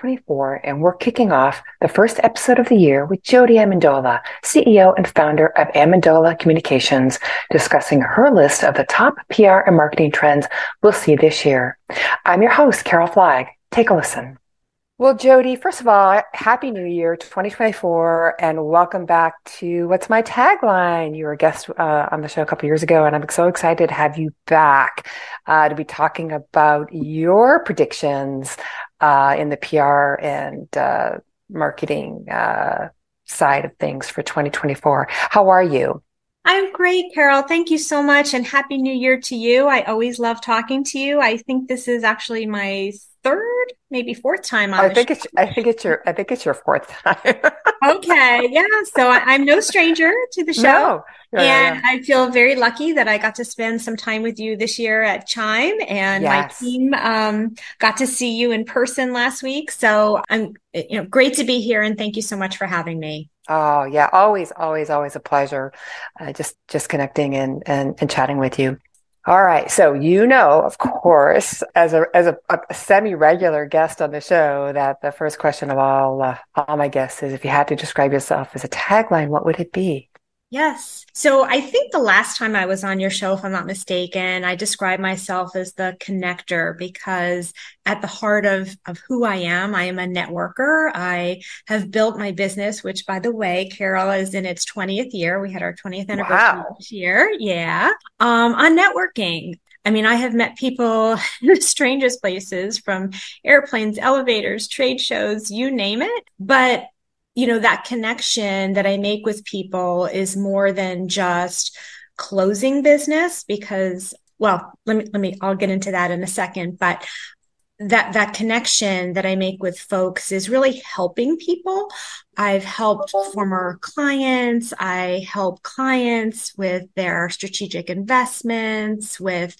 2024, and we're kicking off the first episode of the year with Jodi Amendola, CEO and founder of Amendola Communications, discussing her list of the top PR and marketing trends we'll see this year. I'm your host, Carol Flagg. Take a listen. Well, Jodi, first of all, Happy New Year 2024, and welcome back to What's My Tagline? You were a guest uh, on the show a couple years ago, and I'm so excited to have you back uh, to be talking about your predictions uh, in the PR and uh, marketing uh, side of things for 2024. How are you? I'm great, Carol. Thank you so much, and Happy New Year to you. I always love talking to you. I think this is actually my third, maybe fourth time on. I think show. it's. I think it's your. I think it's your fourth time. okay, yeah. So I, am no stranger to the show, no. and. I feel very lucky that I got to spend some time with you this year at Chime, and yes. my team um, got to see you in person last week. So I'm, you know, great to be here, and thank you so much for having me. Oh yeah, always, always, always a pleasure. Uh, just just connecting and, and and chatting with you. All right. So you know, of course, as a as a, a semi-regular guest on the show, that the first question of all uh, all my guests is, if you had to describe yourself as a tagline, what would it be? Yes. So I think the last time I was on your show, if I'm not mistaken, I described myself as the connector because at the heart of, of who I am, I am a networker. I have built my business, which by the way, Carol is in its 20th year. We had our 20th anniversary wow. this year. Yeah. Um, on networking. I mean, I have met people in the strangest places from airplanes, elevators, trade shows, you name it. But you know, that connection that I make with people is more than just closing business because well, let me let me I'll get into that in a second, but that that connection that I make with folks is really helping people. I've helped former clients. I help clients with their strategic investments, with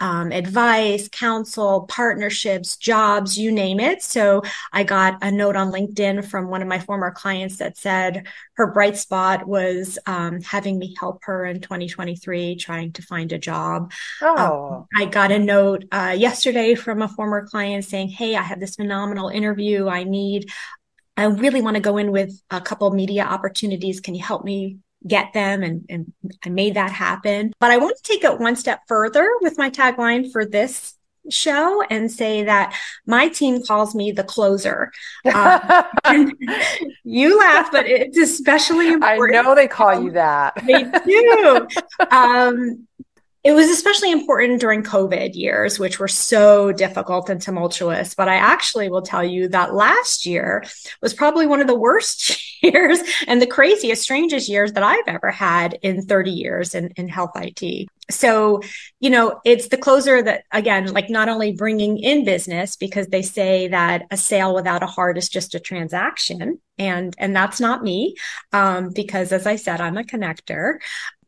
um, advice, counsel, partnerships, jobs, you name it. So I got a note on LinkedIn from one of my former clients that said her bright spot was um, having me help her in 2023 trying to find a job. Um, oh. Um, I got a note uh, yesterday from a former client saying, Hey, I have this phenomenal interview. I need I really want to go in with a couple media opportunities. Can you help me get them and, and I made that happen. But I want to take it one step further with my tagline for this show and say that my team calls me the closer. Um, you laugh, but it's especially important. I know they call you that. they do. Um, it was especially important during COVID years, which were so difficult and tumultuous. But I actually will tell you that last year was probably one of the worst years and the craziest, strangest years that I've ever had in 30 years in, in health IT. So, you know, it's the closer that, again, like not only bringing in business because they say that a sale without a heart is just a transaction. And, and that's not me. Um, because as I said, I'm a connector,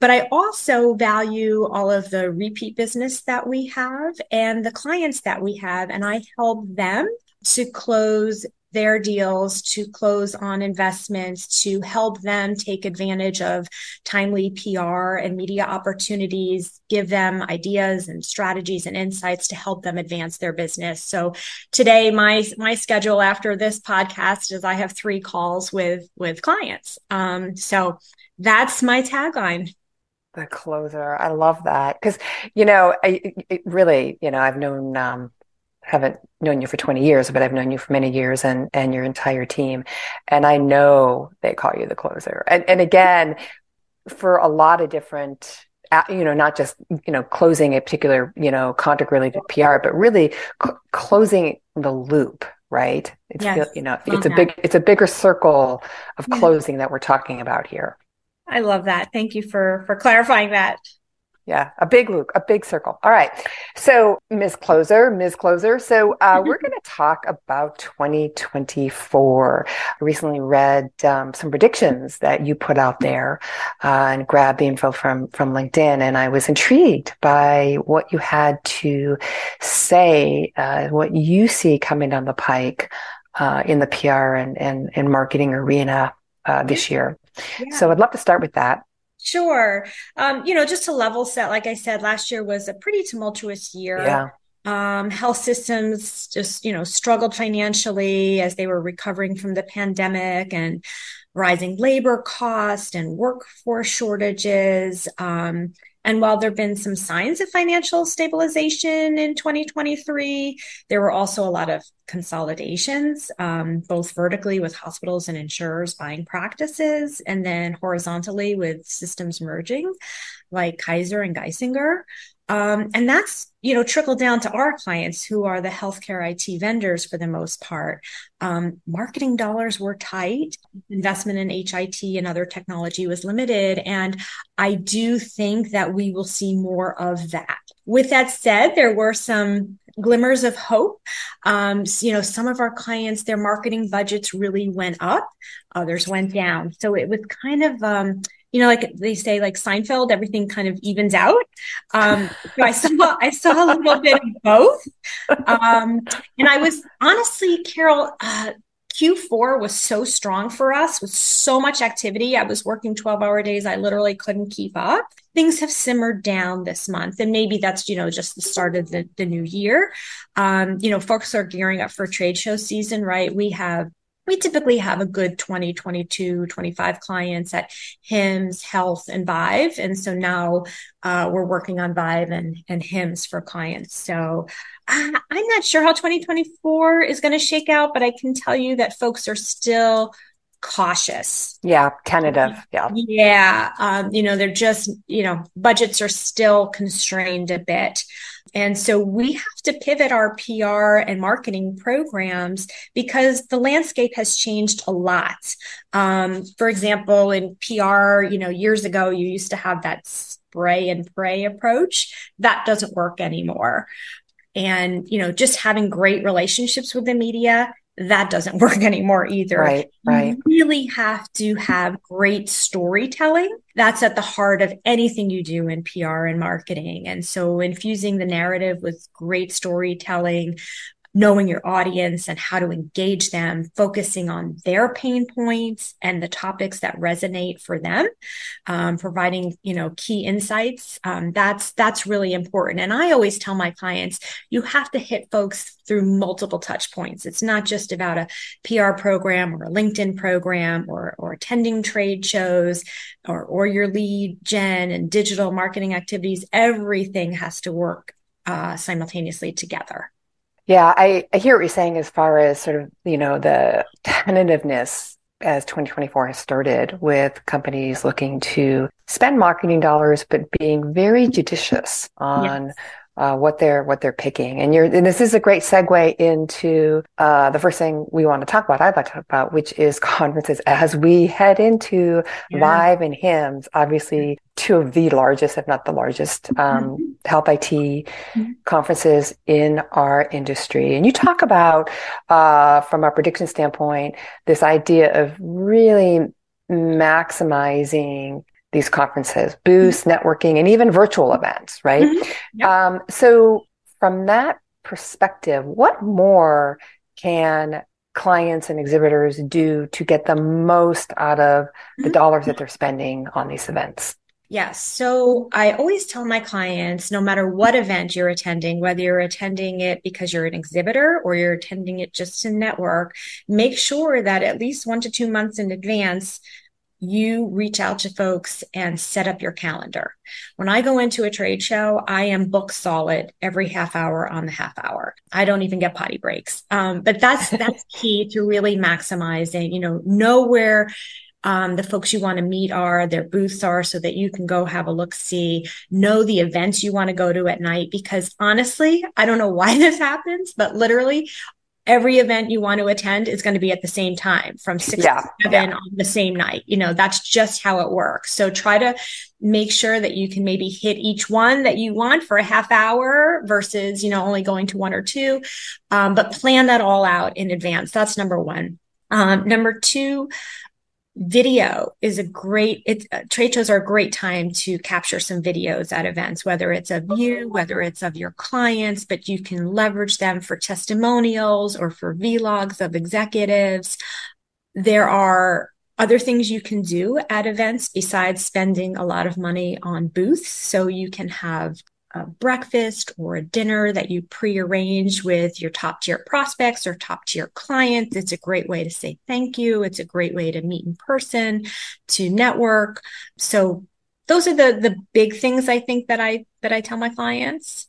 but I also value all of the repeat business that we have and the clients that we have. And I help them to close their deals, to close on investments, to help them take advantage of timely PR and media opportunities, give them ideas and strategies and insights to help them advance their business. So today my my schedule after this podcast is I have three calls with with clients. Um, so that's my tagline. The closer. I love that. Cause, you know, I really, you know, I've known, um, haven't known you for 20 years, but I've known you for many years and, and your entire team. And I know they call you the closer. And, and again, for a lot of different, you know, not just, you know, closing a particular, you know, contract related PR, but really cl- closing the loop, right? It's, yes. you know, it's a big, it's a bigger circle of closing that we're talking about here. I love that. Thank you for, for clarifying that. Yeah, a big loop, a big circle. All right. So, Ms. Closer, Ms. Closer. So, uh, we're going to talk about 2024. I recently read um, some predictions that you put out there uh, and grabbed the info from, from LinkedIn. And I was intrigued by what you had to say, uh, what you see coming down the pike uh, in the PR and, and, and marketing arena uh, this year. Yeah. So, I'd love to start with that. Sure. Um, you know, just to level set, like I said, last year was a pretty tumultuous year. Yeah. um, health systems just, you know, struggled financially as they were recovering from the pandemic and rising labor cost and workforce shortages. Um, and while there have been some signs of financial stabilization in 2023, there were also a lot of consolidations, um, both vertically with hospitals and insurers buying practices, and then horizontally with systems merging, like Kaiser and Geisinger. Um, and that's, you know, trickled down to our clients who are the healthcare IT vendors for the most part. Um, marketing dollars were tight. Investment in HIT and other technology was limited. And I do think that we will see more of that. With that said, there were some glimmers of hope. Um, you know, some of our clients, their marketing budgets really went up, others went down. So it was kind of, um, you know, like they say, like Seinfeld, everything kind of evens out. Um, so I saw, I saw a little bit of both. Um, and I was honestly, Carol, uh, Q4 was so strong for us with so much activity. I was working 12 hour days. I literally couldn't keep up. Things have simmered down this month. And maybe that's, you know, just the start of the, the new year. Um, you know, folks are gearing up for trade show season, right? We have we typically have a good 20, 22, 25 clients at HIMSS, Health, and Vive. And so now uh, we're working on Vive and, and HIMSS for clients. So uh, I'm not sure how 2024 is going to shake out, but I can tell you that folks are still cautious. Yeah, tentative. Yeah. Yeah. Um, you know, they're just, you know, budgets are still constrained a bit. And so we have to pivot our PR and marketing programs because the landscape has changed a lot. Um, for example, in PR, you know, years ago, you used to have that spray and pray approach. That doesn't work anymore. And, you know, just having great relationships with the media that doesn't work anymore either. Right, right. You really have to have great storytelling. That's at the heart of anything you do in PR and marketing. And so infusing the narrative with great storytelling, knowing your audience and how to engage them, focusing on their pain points and the topics that resonate for them, um, providing you know key insights. Um, that's that's really important. And I always tell my clients, you have to hit folks through multiple touch points. It's not just about a PR program or a LinkedIn program or or attending trade shows or or your lead gen and digital marketing activities. Everything has to work uh, simultaneously together. Yeah, I, I hear what you're saying as far as sort of, you know, the tentativeness as 2024 has started with companies looking to spend marketing dollars, but being very judicious on yes uh, what they're what they're picking. And you're and this is a great segue into uh, the first thing we want to talk about. I'd like to talk about, which is conferences as we head into yeah. Vive and HIMSS. Obviously, two of the largest, if not the largest, um, mm-hmm. Health IT mm-hmm. conferences in our industry. And you talk about, uh, from a prediction standpoint, this idea of really maximizing these conferences, booths, mm-hmm. networking, and even virtual events, right? Mm-hmm. Yep. Um, so, from that perspective, what more can clients and exhibitors do to get the most out of the mm-hmm. dollars that they're spending on these events? Yes. So I always tell my clients no matter what event you're attending, whether you're attending it because you're an exhibitor or you're attending it just to network, make sure that at least one to two months in advance, you reach out to folks and set up your calendar. When I go into a trade show, I am book solid every half hour on the half hour. I don't even get potty breaks. Um, but that's, that's key to really maximizing, you know, know where um, the folks you want to meet are, their booths are, so that you can go have a look see, know the events you want to go to at night. Because honestly, I don't know why this happens, but literally every event you want to attend is going to be at the same time from six yeah, to seven yeah. on the same night. You know, that's just how it works. So try to make sure that you can maybe hit each one that you want for a half hour versus, you know, only going to one or two. Um, but plan that all out in advance. That's number one. Um, number two, video is a great it, uh, trade shows are a great time to capture some videos at events whether it's of you whether it's of your clients but you can leverage them for testimonials or for vlogs of executives. There are other things you can do at events besides spending a lot of money on booths so you can have a breakfast or a dinner that you pre-arrange with your top tier prospects or top tier clients. It's a great way to say thank you. It's a great way to meet in person, to network. So those are the the big things I think that I that I tell my clients.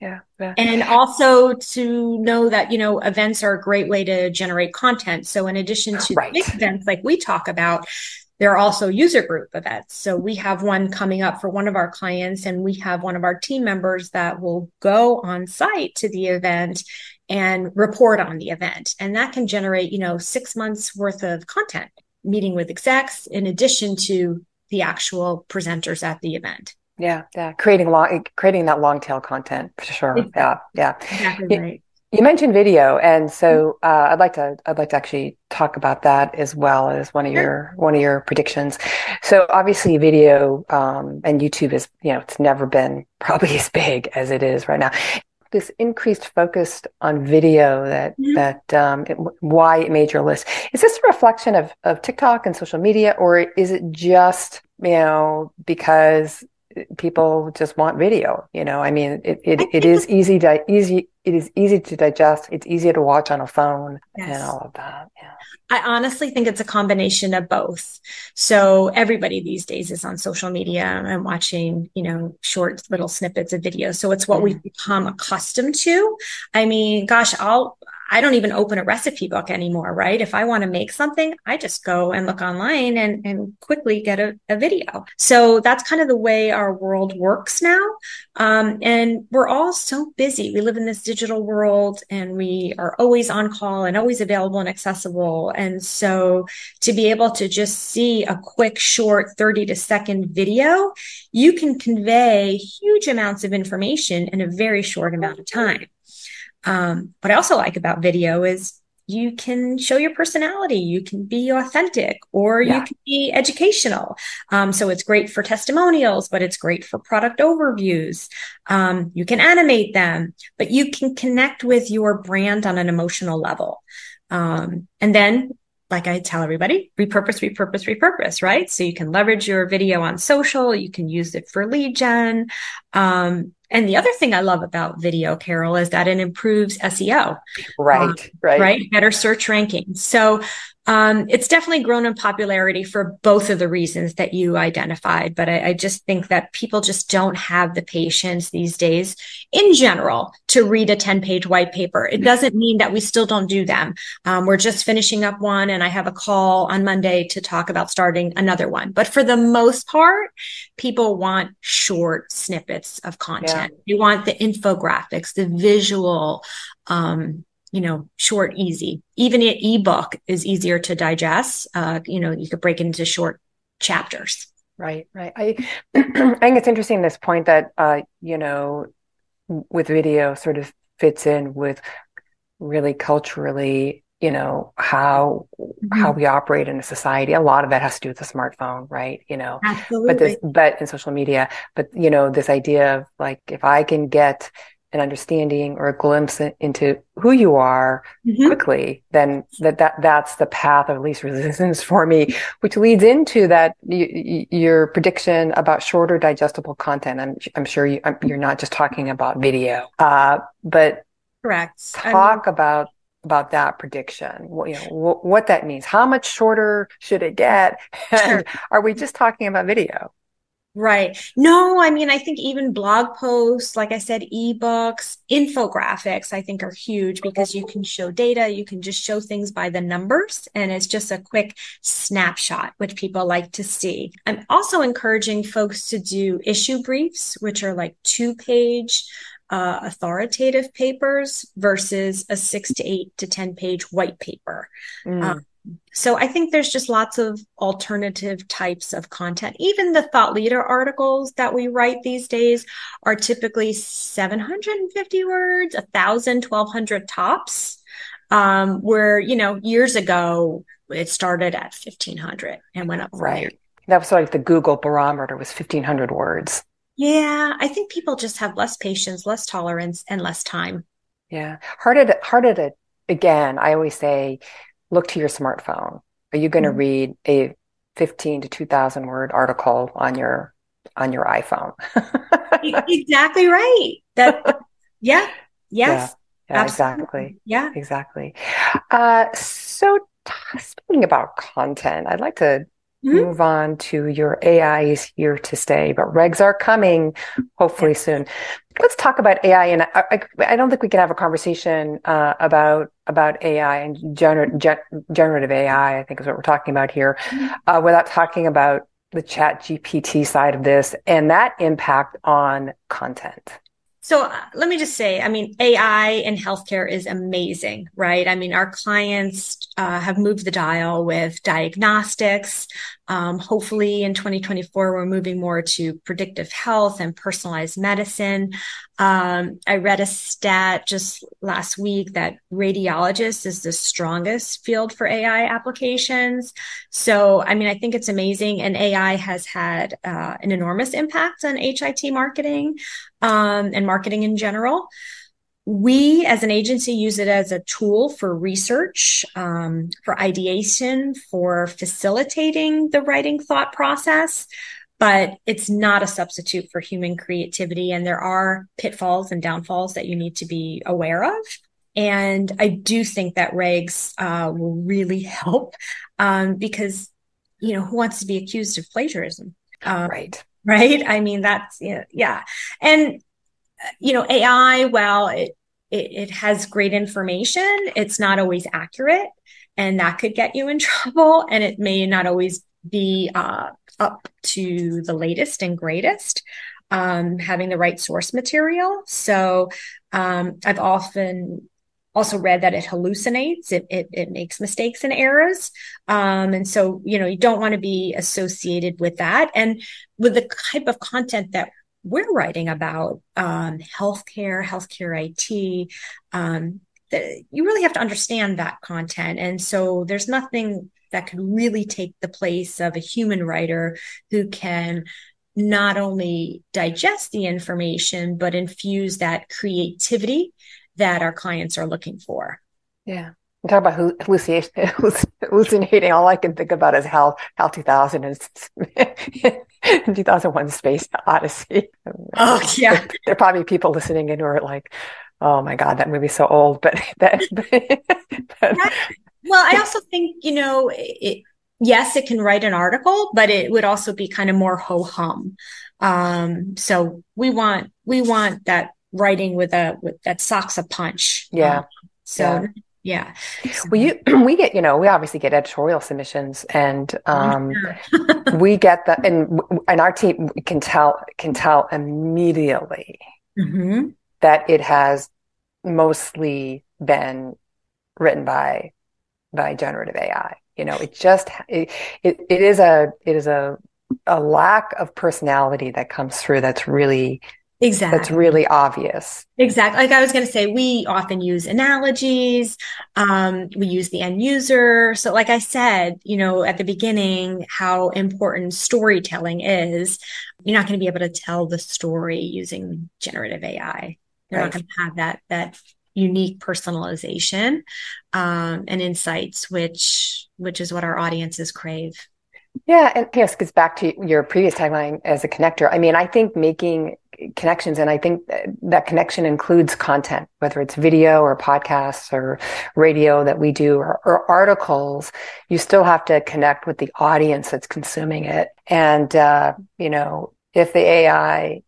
Yeah, yeah. And also to know that, you know, events are a great way to generate content. So in addition to right. big events like we talk about, there are also user group events. So we have one coming up for one of our clients, and we have one of our team members that will go on site to the event and report on the event. And that can generate, you know, six months worth of content, meeting with execs in addition to the actual presenters at the event. Yeah, yeah, creating long, creating that long tail content for sure. Exactly. Yeah, yeah. Exactly right. You mentioned video, and so mm-hmm. uh, I'd like to I'd like to actually talk about that as well as one of your one of your predictions. So obviously, video um, and YouTube is you know it's never been probably as big as it is right now. This increased focus on video that mm-hmm. that um, it, why it made your list is this a reflection of of TikTok and social media, or is it just you know because people just want video you know? I mean it, it, it is easy to easy it is easy to digest. It's easy to watch on a phone yes. and all of that yeah. I honestly think it's a combination of both. So everybody these days is on social media and watching you know short little snippets of video. So it's what mm. we've become accustomed to. I mean gosh i'll I don't even open a recipe book anymore, right? If I want to make something, I just go and look online and, and quickly get a, a video. So that's kind of the way our world works now. Um, and we're all so busy. We live in this digital world and we are always on call and always available and accessible. And so to be able to just see a quick, short 30 to second video, you can convey huge amounts of information in a very short amount of time. Um, what I also like about video is you can show your personality, you can be authentic, or yeah. you can be educational. Um, so it's great for testimonials, but it's great for product overviews. Um, you can animate them, but you can connect with your brand on an emotional level. Um, and then like I tell everybody, repurpose, repurpose, repurpose, right? So you can leverage your video on social, you can use it for lead gen. Um, and the other thing I love about video, Carol, is that it improves SEO. Right, um, right. Right. Better search ranking. So um, it's definitely grown in popularity for both of the reasons that you identified. But I, I, just think that people just don't have the patience these days in general to read a 10 page white paper. It doesn't mean that we still don't do them. Um, we're just finishing up one and I have a call on Monday to talk about starting another one. But for the most part, people want short snippets of content. Yeah. They want the infographics, the visual, um, you know, short, easy. Even an ebook is easier to digest. Uh, you know, you could break it into short chapters. Right, right. I, I think it's interesting this point that uh, you know, with video sort of fits in with really culturally, you know, how mm-hmm. how we operate in a society. A lot of that has to do with the smartphone, right? You know, Absolutely. but this, but in social media, but you know, this idea of like if I can get an understanding or a glimpse into who you are mm-hmm. quickly, then that, that that's the path of least resistance for me, which leads into that y- your prediction about shorter digestible content. I'm I'm sure you I'm, you're not just talking about video, uh, but correct. Talk um, about about that prediction. What, you know, what, what that means. How much shorter should it get? And sure. are we just talking about video? Right. No, I mean, I think even blog posts, like I said, ebooks, infographics, I think are huge because you can show data, you can just show things by the numbers, and it's just a quick snapshot, which people like to see. I'm also encouraging folks to do issue briefs, which are like two page uh, authoritative papers versus a six to eight to 10 page white paper. Mm. Um, so I think there's just lots of alternative types of content. Even the thought leader articles that we write these days are typically 750 words, 1,000, 1,200 tops. Um, where, you know, years ago, it started at 1,500 and went up right. There. That was like the Google barometer was 1,500 words. Yeah, I think people just have less patience, less tolerance, and less time. Yeah. Harder hard at it again, I always say, look to your smartphone. Are you going to mm-hmm. read a 15 to 2000 word article on your on your iPhone. exactly right. That yeah. Yes. Yeah, yeah exactly. Yeah. Exactly. Uh, so t- speaking about content, I'd like to Mm-hmm. move on to your AI is here to stay, but regs are coming hopefully soon. Let's talk about AI, and I, I, I don't think we can have a conversation uh, about about AI and gener- ge- generative AI. I think is what we're talking about here, mm-hmm. uh, without talking about the Chat GPT side of this and that impact on content. So uh, let me just say, I mean, AI in healthcare is amazing, right? I mean, our clients uh, have moved the dial with diagnostics. Um, hopefully in 2024, we're moving more to predictive health and personalized medicine. Um, I read a stat just last week that radiologist is the strongest field for AI applications. So, I mean, I think it's amazing and AI has had uh, an enormous impact on HIT marketing um, and marketing in general. We as an agency use it as a tool for research, um, for ideation, for facilitating the writing thought process, but it's not a substitute for human creativity. And there are pitfalls and downfalls that you need to be aware of. And I do think that regs uh, will really help um, because, you know, who wants to be accused of plagiarism? Um, right right? I mean, that's, know, yeah. And, you know, AI, well, it, it, it has great information. It's not always accurate and that could get you in trouble. And it may not always be uh, up to the latest and greatest. Um, having the right source material. So um, I've often also read that it hallucinates it, it, it makes mistakes and errors um, and so you know you don't want to be associated with that and with the type of content that we're writing about um, healthcare healthcare it um, the, you really have to understand that content and so there's nothing that could really take the place of a human writer who can not only digest the information but infuse that creativity that our clients are looking for. Yeah. You talk about hallucinating. All I can think about is HAL, HAL 2000 and 2001 Space Odyssey. Oh, yeah. There, are probably people listening in who are like, oh my God, that movie's so old. But that, but, well, I also think, you know, it, yes, it can write an article, but it would also be kind of more ho hum. Um, so we want, we want that writing with a with that socks a punch. Yeah. Um, so yeah. Yeah. Well, you we get you know we obviously get editorial submissions and um, we get the and and our team can tell can tell immediately mm-hmm. that it has mostly been written by by generative AI. You know, it just it, it, it is a it is a a lack of personality that comes through that's really Exactly. That's really obvious. Exactly. Like I was going to say, we often use analogies. Um, we use the end user. So, like I said, you know, at the beginning, how important storytelling is. You're not going to be able to tell the story using generative AI. You're right. not going to have that that unique personalization um, and insights, which which is what our audiences crave. Yeah, and yes, gets back to your previous tagline as a connector. I mean, I think making connections. And I think that connection includes content, whether it's video or podcasts or radio that we do or, or articles. You still have to connect with the audience that's consuming it. And, uh, you know, if the AI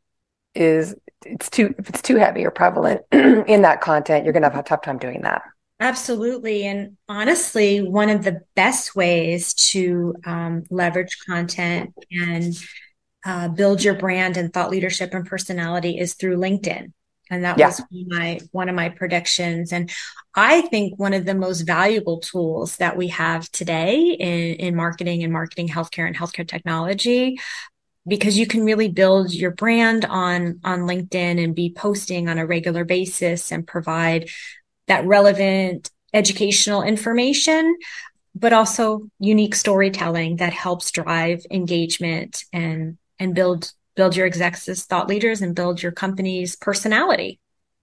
is, it's too, if it's too heavy or prevalent in that content, you're going to have a tough time doing that. Absolutely. And honestly, one of the best ways to um, leverage content and uh, build your brand and thought leadership and personality is through LinkedIn. And that yeah. was my one of my predictions. And I think one of the most valuable tools that we have today in, in marketing and marketing healthcare and healthcare technology because you can really build your brand on on LinkedIn and be posting on a regular basis and provide that relevant educational information but also unique storytelling that helps drive engagement and and build build your execs as thought leaders and build your company's personality.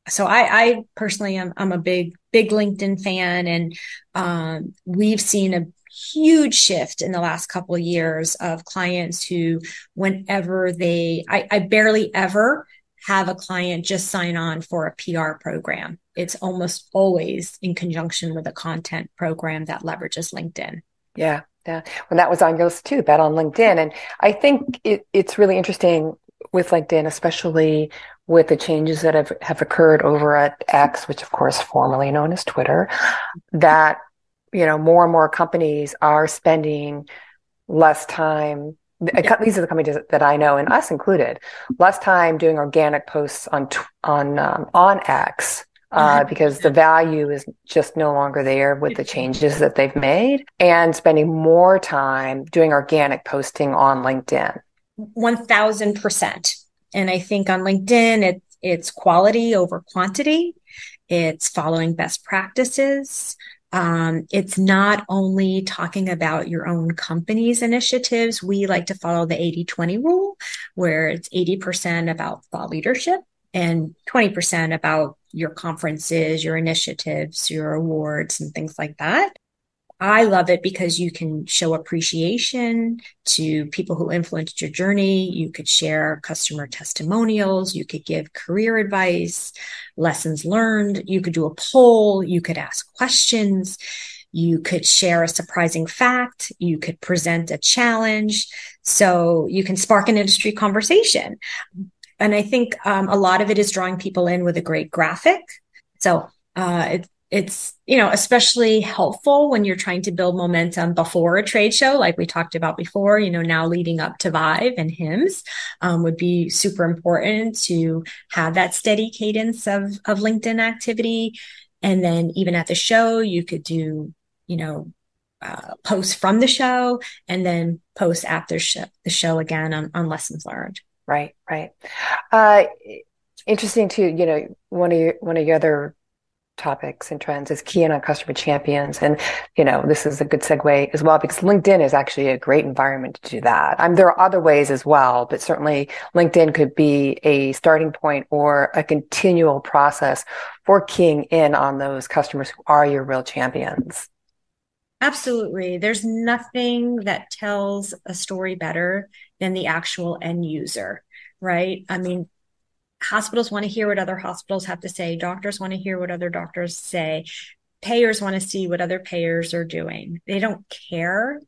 So I, I personally am I'm a big big LinkedIn fan, and um, we've seen a huge shift in the last couple of years of clients who, whenever they, I, I barely ever have a client just sign on for a PR program. It's almost always in conjunction with a content program that leverages LinkedIn. Yeah. Yeah. Well, that was on your list too, bet on LinkedIn. And I think it, it's really interesting with LinkedIn, especially with the changes that have, have occurred over at X, which of course formerly known as Twitter, that, you know, more and more companies are spending less time yeah. these are the companies that I know, and us included, less time doing organic posts on on um, on X uh, because the value is just no longer there with the changes that they've made, and spending more time doing organic posting on LinkedIn. One thousand percent, and I think on LinkedIn, it, it's quality over quantity. It's following best practices. Um, it's not only talking about your own company's initiatives. We like to follow the 80 20 rule, where it's 80% about thought leadership and 20% about your conferences, your initiatives, your awards, and things like that. I love it because you can show appreciation to people who influenced your journey. You could share customer testimonials. You could give career advice, lessons learned. You could do a poll. You could ask questions. You could share a surprising fact. You could present a challenge. So you can spark an industry conversation. And I think um, a lot of it is drawing people in with a great graphic. So uh, it, it's you know especially helpful when you're trying to build momentum before a trade show like we talked about before you know now leading up to vive and HIMSS um, would be super important to have that steady cadence of of linkedin activity and then even at the show you could do you know uh, posts from the show and then post after sh- the show again on, on lessons learned right right uh, interesting too you know one of your one of your other topics and trends is key in on customer champions. And, you know, this is a good segue as well because LinkedIn is actually a great environment to do that. There are other ways as well, but certainly LinkedIn could be a starting point or a continual process for keying in on those customers who are your real champions. Absolutely. There's nothing that tells a story better than the actual end user, right? I mean, hospitals want to hear what other hospitals have to say. Doctors want to hear what other doctors say. Payers want to see what other payers are doing. They don't care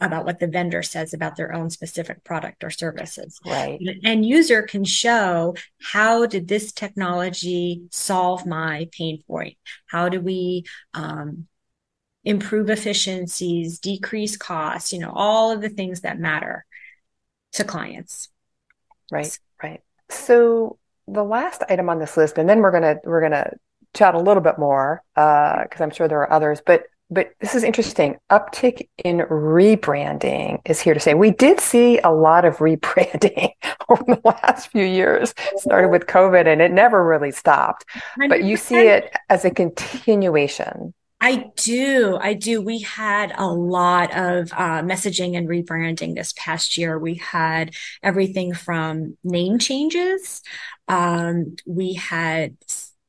about what the vendor says about their own specific product or services. Right. And user can show how did this technology solve my pain point? How do we um, improve efficiencies decrease costs you know all of the things that matter to clients right right so the last item on this list, and then we're gonna we're gonna chat a little bit more because uh, I'm sure there are others. But but this is interesting. Uptick in rebranding is here to say. We did see a lot of rebranding over the last few years. started with COVID, and it never really stopped. 100%. But you see it as a continuation. I do. I do. We had a lot of uh, messaging and rebranding this past year. We had everything from name changes. Um, we had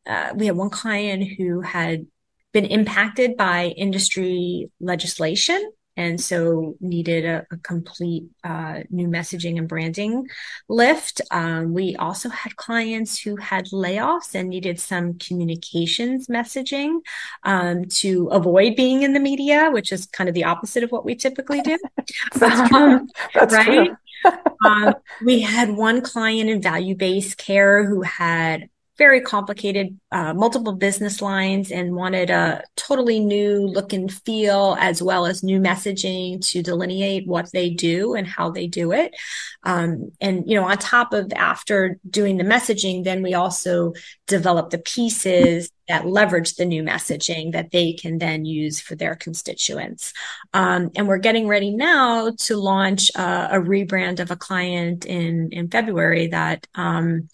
uh, we had one client who had been impacted by industry legislation and so needed a, a complete uh, new messaging and branding lift. Um, we also had clients who had layoffs and needed some communications messaging um, to avoid being in the media, which is kind of the opposite of what we typically do. That's um, That's right. um, we had one client in value based care who had very complicated, uh, multiple business lines and wanted a totally new look and feel as well as new messaging to delineate what they do and how they do it. Um, and, you know, on top of after doing the messaging, then we also develop the pieces that leverage the new messaging that they can then use for their constituents. Um, and we're getting ready now to launch uh, a rebrand of a client in, in February that, um,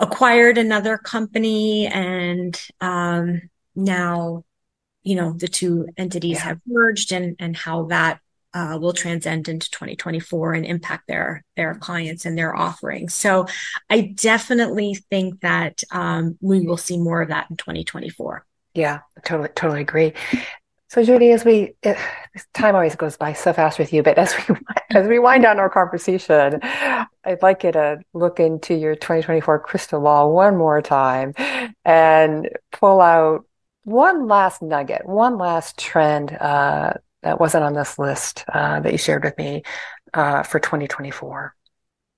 acquired another company and um, now you know the two entities yeah. have merged and and how that uh, will transcend into 2024 and impact their their clients and their offerings. So I definitely think that um, we will see more of that in 2024. Yeah, totally, totally agree. So, Jodi, as we it, time always goes by so fast with you, but as we as we wind down our conversation, I'd like you to look into your 2024 crystal ball one more time and pull out one last nugget, one last trend uh, that wasn't on this list uh, that you shared with me uh, for 2024.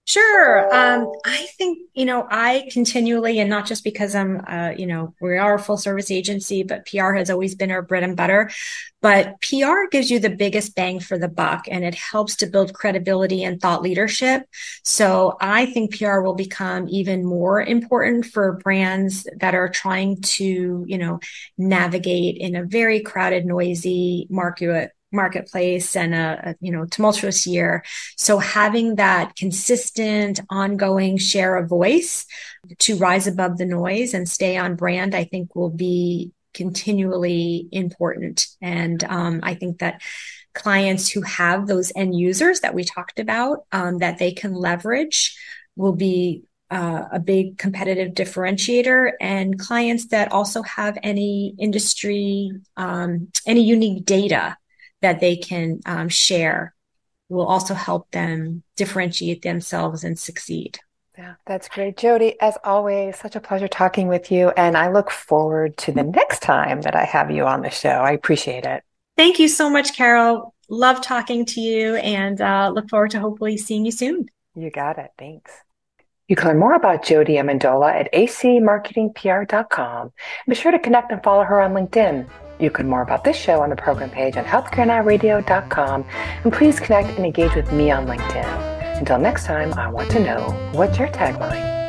Sure. Um, I think, you know, I continually, and not just because I'm, uh, you know, we are a full service agency, but PR has always been our bread and butter. But PR gives you the biggest bang for the buck and it helps to build credibility and thought leadership. So I think PR will become even more important for brands that are trying to, you know, navigate in a very crowded, noisy market marketplace and a, a, you know tumultuous year. So having that consistent ongoing share of voice to rise above the noise and stay on brand i think will be continually important. And um, i think that clients who have those end users that we talked about um, that they can leverage will be uh, a big competitive differentiator. And clients that also have any industry um, any unique data that they can um, share will also help them differentiate themselves and succeed. Yeah, that's great. Jodi, as always, such a pleasure talking with you. And I look forward to the next time that I have you on the show. I appreciate it. Thank you so much, Carol. Love talking to you and uh, look forward to hopefully seeing you soon. You got it. Thanks. You can learn more about Jodi Amendola at acmarketingpr.com. Be sure to connect and follow her on LinkedIn. You can more about this show on the program page on healthcarenowradio.com. And please connect and engage with me on LinkedIn. Until next time, I want to know what's your tagline?